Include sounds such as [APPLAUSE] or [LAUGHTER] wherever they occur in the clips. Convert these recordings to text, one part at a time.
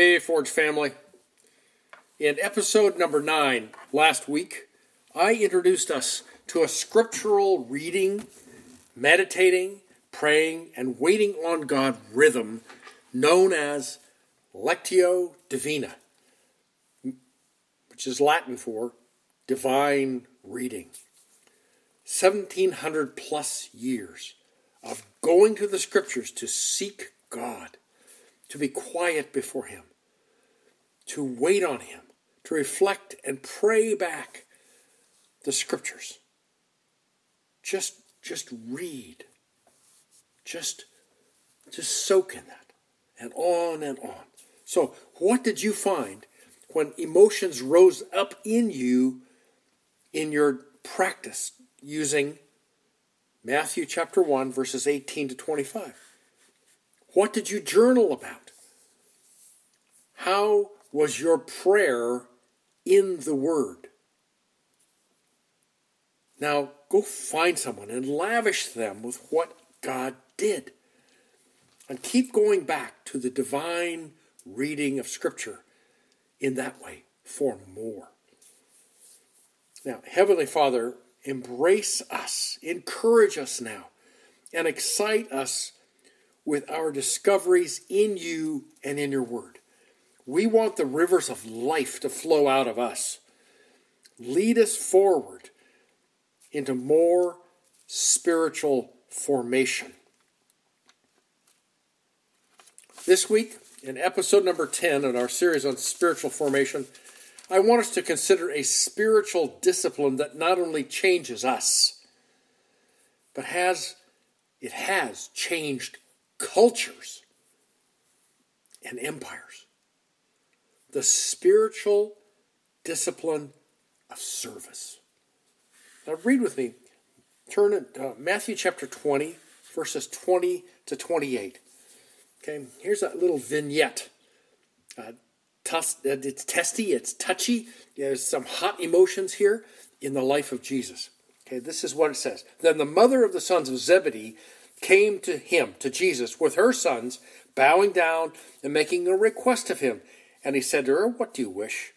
Hey, Forge family. In episode number nine last week, I introduced us to a scriptural reading, meditating, praying, and waiting on God rhythm known as Lectio Divina, which is Latin for divine reading. 1700 plus years of going to the scriptures to seek God, to be quiet before Him, to wait on Him, to reflect and pray back the scriptures. Just, just read. Just, just soak in that, and on and on. So, what did you find when emotions rose up in you in your practice using Matthew chapter 1, verses 18 to 25? What did you journal about? How was your prayer in the Word? Now, go find someone and lavish them with what God did. And keep going back to the divine reading of Scripture in that way for more. Now, Heavenly Father, embrace us, encourage us now, and excite us with our discoveries in you and in your word. We want the rivers of life to flow out of us. Lead us forward into more spiritual formation. This week, in episode number 10 in our series on spiritual formation, I want us to consider a spiritual discipline that not only changes us, but has it has changed cultures and empires. The spiritual discipline of service. Now, read with me. Turn to uh, Matthew chapter 20, verses 20 to 28. Okay, here's a little vignette. Uh, tus- uh, it's testy, it's touchy. There's some hot emotions here in the life of Jesus. Okay, this is what it says. Then the mother of the sons of Zebedee came to him, to Jesus, with her sons, bowing down and making a request of him. And he said to her, What do you wish?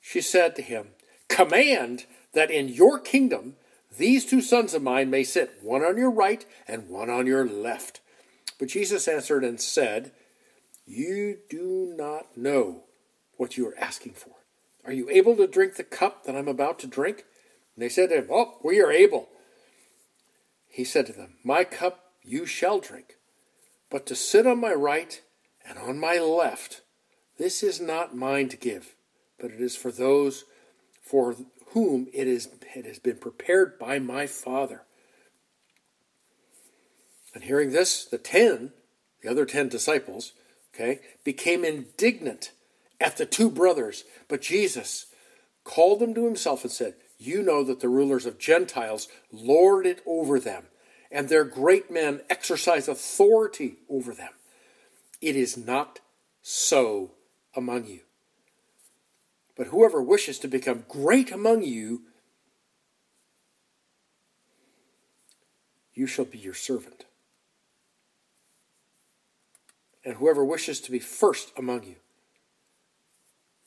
She said to him, Command that in your kingdom these two sons of mine may sit, one on your right and one on your left. But Jesus answered and said, You do not know what you are asking for. Are you able to drink the cup that I'm about to drink? And they said to him, Oh, we are able. He said to them, My cup you shall drink, but to sit on my right and on my left, this is not mine to give, but it is for those for whom it, is, it has been prepared by my Father. And hearing this, the ten, the other ten disciples, okay, became indignant at the two brothers. But Jesus called them to himself and said, You know that the rulers of Gentiles lord it over them, and their great men exercise authority over them. It is not so among you. But whoever wishes to become great among you, you shall be your servant. And whoever wishes to be first among you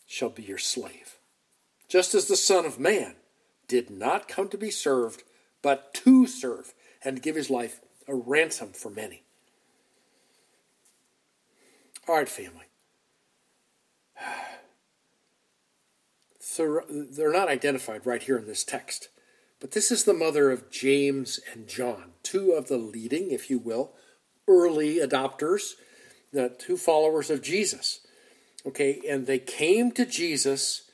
shall be your slave. Just as the Son of Man did not come to be served, but to serve and give his life a ransom for many. All right, family. [SIGHS] they're not identified right here in this text. But this is the mother of James and John, two of the leading, if you will, early adopters, the two followers of Jesus. Okay, and they came to Jesus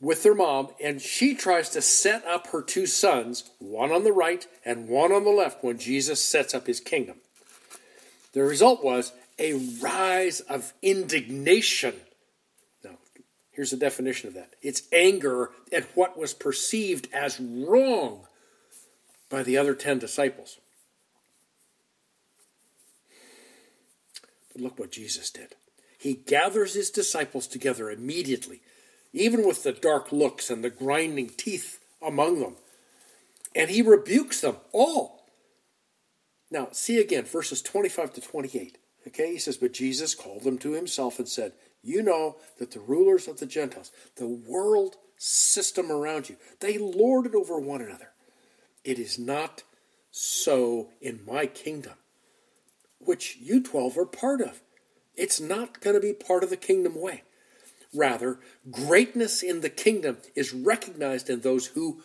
with their mom, and she tries to set up her two sons, one on the right and one on the left, when Jesus sets up his kingdom. The result was a rise of indignation Now, Here's the definition of that it's anger at what was perceived as wrong by the other 10 disciples. But look what Jesus did. He gathers his disciples together immediately, even with the dark looks and the grinding teeth among them, and he rebukes them all. Now, see again verses 25 to 28. Okay, he says, but Jesus called them to himself and said, You know that the rulers of the Gentiles, the world system around you, they lord it over one another. It is not so in my kingdom, which you 12 are part of. It's not going to be part of the kingdom way. Rather, greatness in the kingdom is recognized in those who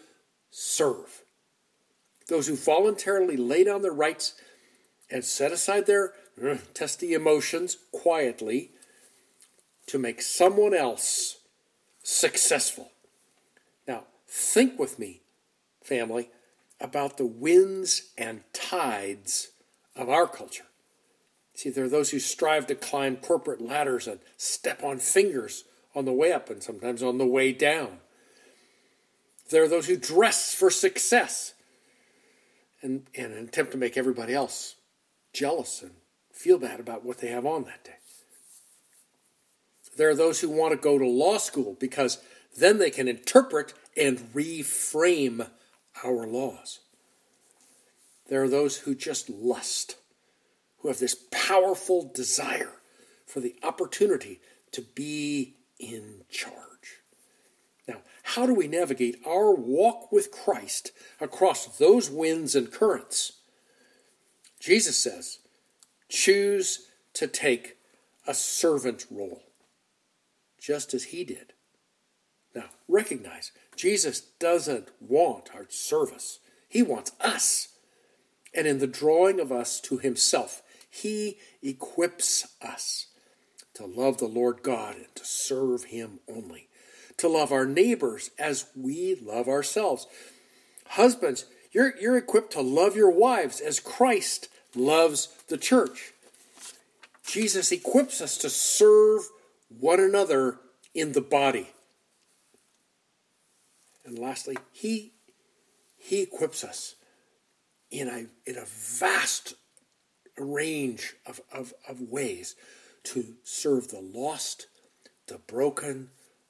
serve, those who voluntarily lay down their rights and set aside their uh, testy emotions quietly to make someone else successful. Now, think with me, family, about the winds and tides of our culture. See, there are those who strive to climb corporate ladders and step on fingers on the way up and sometimes on the way down. There are those who dress for success and, and attempt to make everybody else jealous and feel bad about what they have on that day. There are those who want to go to law school because then they can interpret and reframe our laws. There are those who just lust, who have this powerful desire for the opportunity to be in charge. Now, how do we navigate our walk with Christ across those winds and currents? Jesus says, choose to take a servant role, just as he did. Now, recognize Jesus doesn't want our service, he wants us. And in the drawing of us to himself, he equips us to love the Lord God and to serve him only, to love our neighbors as we love ourselves. Husbands, you're, you're equipped to love your wives as Christ loves the church. Jesus equips us to serve one another in the body. And lastly, he, he equips us in a, in a vast range of, of, of ways to serve the lost, the broken,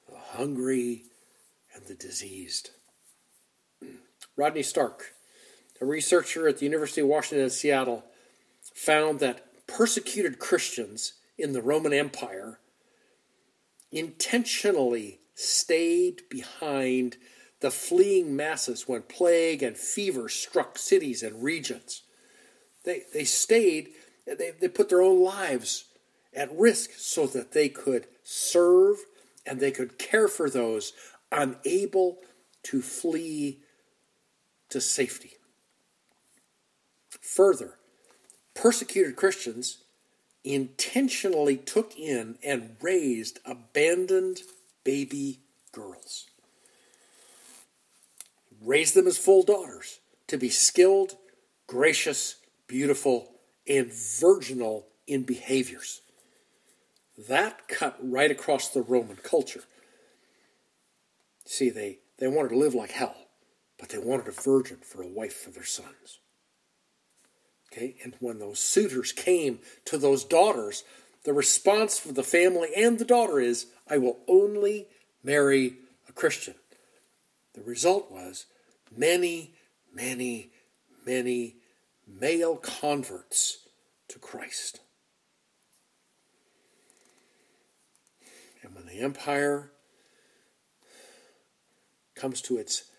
the hungry, and the diseased. [CLEARS THROAT] Rodney Stark, a researcher at the University of Washington in Seattle, found that persecuted Christians in the Roman Empire intentionally stayed behind the fleeing masses when plague and fever struck cities and regions. They, they stayed, they, they put their own lives at risk so that they could serve and they could care for those unable to flee to safety. Further, persecuted Christians intentionally took in and raised abandoned baby girls raised them as full daughters to be skilled, gracious, beautiful, and virginal in behaviors. That cut right across the Roman culture. See, they, they wanted to live like hell, but they wanted a virgin for a wife for their sons. Okay, and when those suitors came to those daughters, the response for the family and the daughter is, I will only marry a Christian. The result was many, many, many male converts to Christ. And when the empire comes to its,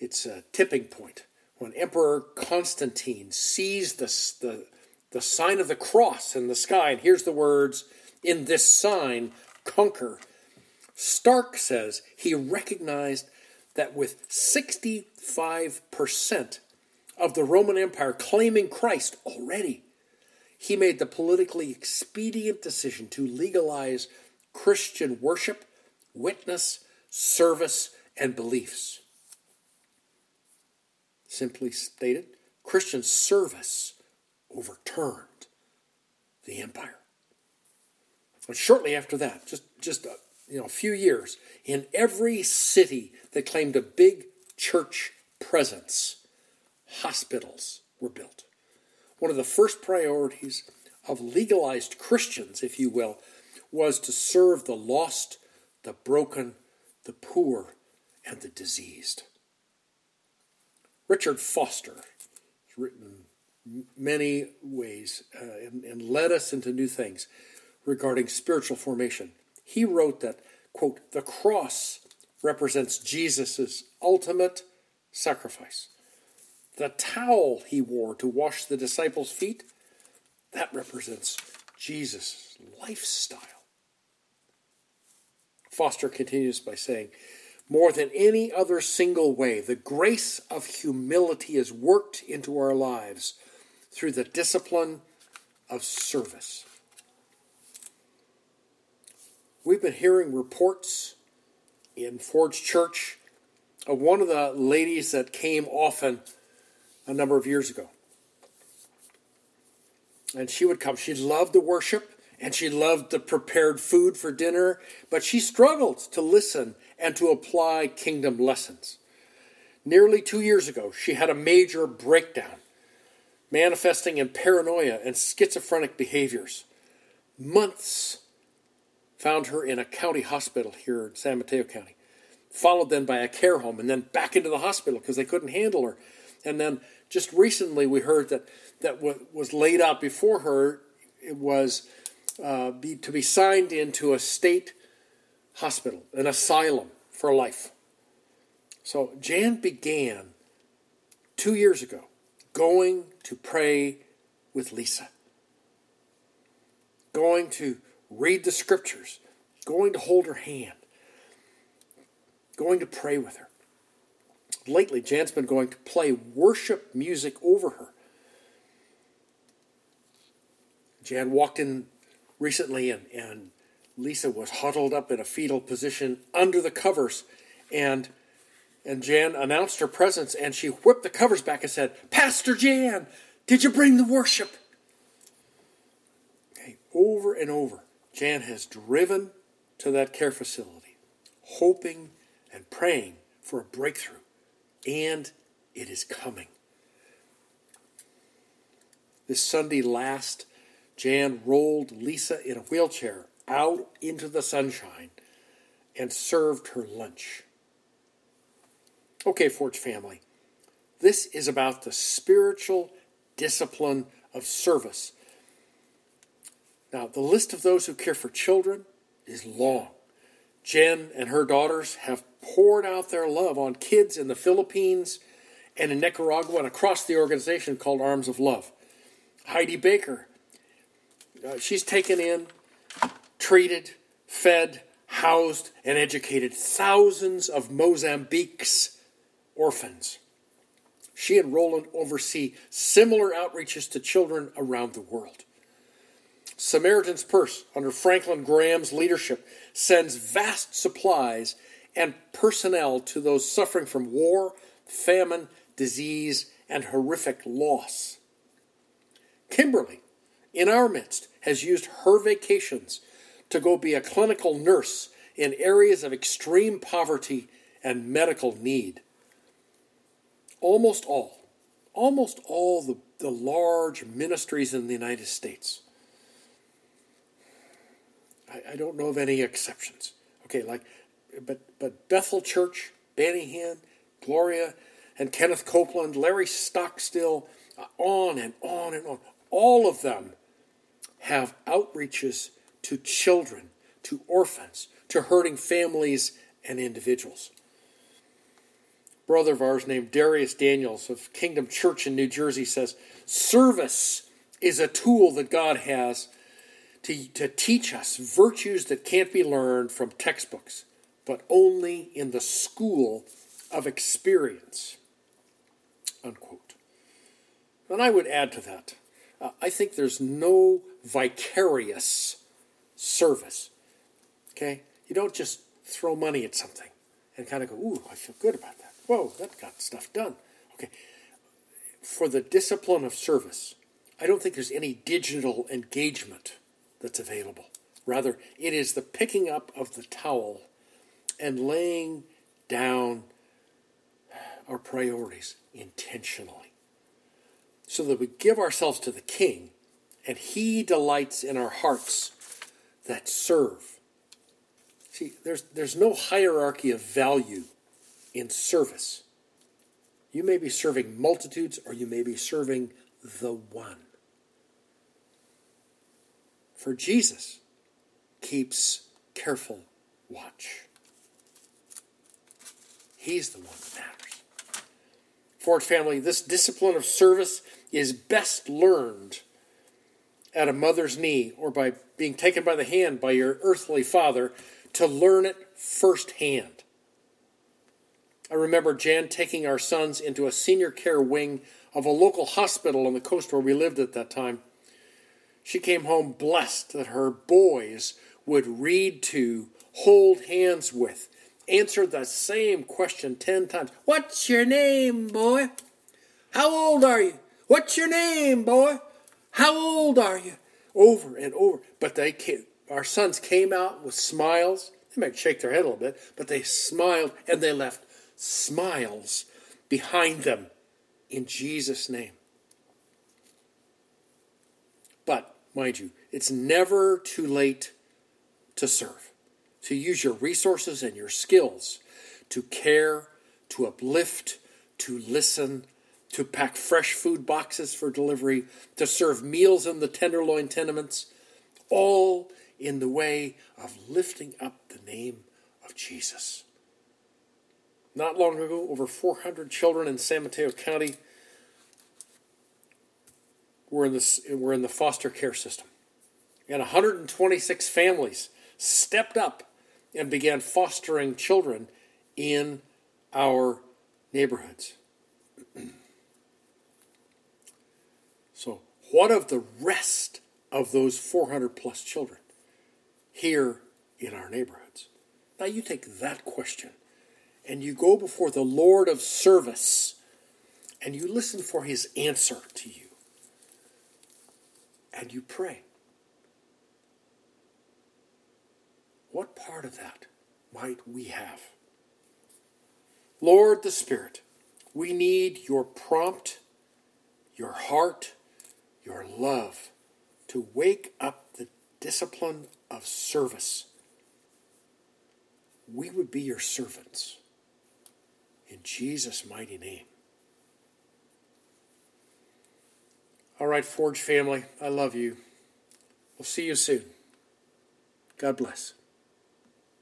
its uh, tipping point, when Emperor Constantine sees the, the, the sign of the cross in the sky, and here's the words, In this sign, conquer. Stark says he recognized that with 65% of the Roman Empire claiming Christ already, he made the politically expedient decision to legalize Christian worship, witness, service, and beliefs. Simply stated, Christian service overturned the empire. And shortly after that, just, just a, you know, a few years, in every city that claimed a big church presence, hospitals were built. One of the first priorities of legalized Christians, if you will, was to serve the lost, the broken, the poor, and the diseased. Richard Foster has written many ways uh, and, and led us into new things regarding spiritual formation. He wrote that, quote, the cross represents Jesus' ultimate sacrifice. The towel he wore to wash the disciples' feet, that represents Jesus' lifestyle. Foster continues by saying, more than any other single way, the grace of humility is worked into our lives through the discipline of service. We've been hearing reports in Forge Church of one of the ladies that came often a number of years ago. And she would come. She loved the worship and she loved the prepared food for dinner, but she struggled to listen and to apply kingdom lessons. Nearly two years ago, she had a major breakdown, manifesting in paranoia and schizophrenic behaviors. Months found her in a county hospital here in San Mateo County, followed then by a care home, and then back into the hospital because they couldn't handle her. And then just recently, we heard that that what was laid out before her it was uh, be, to be signed into a state hospital, an asylum for life. So Jan began two years ago going to pray with Lisa, going to read the scriptures, going to hold her hand, going to pray with her. Lately, Jan's been going to play worship music over her. Jan walked in recently and, and Lisa was huddled up in a fetal position under the covers and and Jan announced her presence and she whipped the covers back and said, Pastor Jan, did you bring the worship? Okay, over and over. Jan has driven to that care facility, hoping and praying for a breakthrough, and it is coming. This Sunday last, Jan rolled Lisa in a wheelchair out into the sunshine and served her lunch. Okay, Forge family, this is about the spiritual discipline of service now, the list of those who care for children is long. Jen and her daughters have poured out their love on kids in the Philippines and in Nicaragua and across the organization called Arms of Love. Heidi Baker, uh, she's taken in, treated, fed, housed, and educated thousands of Mozambique's orphans. She and Rolland oversee similar outreaches to children around the world. Samaritan's Purse, under Franklin Graham's leadership, sends vast supplies and personnel to those suffering from war, famine, disease, and horrific loss. Kimberly, in our midst, has used her vacations to go be a clinical nurse in areas of extreme poverty and medical need. Almost all, almost all the, the large ministries in the United States I, I don't know of any exceptions. Okay, like, but but Bethel Church, Benny Hinn, Gloria, and Kenneth Copeland, Larry Stockstill, uh, on and on and on. All of them have outreaches to children, to orphans, to hurting families and individuals. Brother of ours named Dharius Daniels of Kingdom Church in New Jersey says, Service is a tool that God has to, to teach us virtues that can't be learned from textbooks, but only in the school of experience. Unquote. And I would add to that uh, I think there's no vicarious service. Okay? You don't just throw money at something and kind of go, ooh, I feel good about that. Whoa, that got stuff done. Okay. For the discipline of service, I don't think there's any digital engagement that's available. Rather, it is the picking up of the towel and laying down our priorities intentionally so that we give ourselves to the King and He delights in our hearts that serve. See, there's, there's no hierarchy of value in service. You may be serving multitudes or you may be serving the one. For Jesus keeps careful watch. He's the one that matters. Forge family, this discipline of service is best learned at a mother's knee or by being taken by the hand by your earthly father to learn it firsthand. I remember Jan taking our sons into a senior care wing of a local hospital on the coast where we lived at that time. She came home blessed that her boys would read to, hold hands with, answer the same question 10 times. What's your name, boy? How old are you? What's your name, boy? How old are you? Over and over. But they came, our sons came out with smiles. They might shake their head a little bit, but they smiled and they left smiles behind them in Jesus' name. But, mind you, it's never too late to serve, to use your resources and your skills to care, to uplift, to listen, to pack fresh food boxes for delivery, to serve meals in the Tenderloin tenements, all in the way of lifting up the name of Jesus. Not long ago, over 400 children in San Mateo County were in, the, were in the foster care system. And 126 families stepped up and began fostering children in our neighborhoods. So, what of the rest of those 400 plus children here in our neighborhoods? Now, you take that question and you go before the Lord of service and you listen for his answer to you and you pray. What part of that might we have? Lord the Spirit, we need your prompt, your heart, your love to wake up the discipline of service. We would be your servants. In Jesus' mighty name. All right, Forge family, I love you. We'll see you soon. God bless.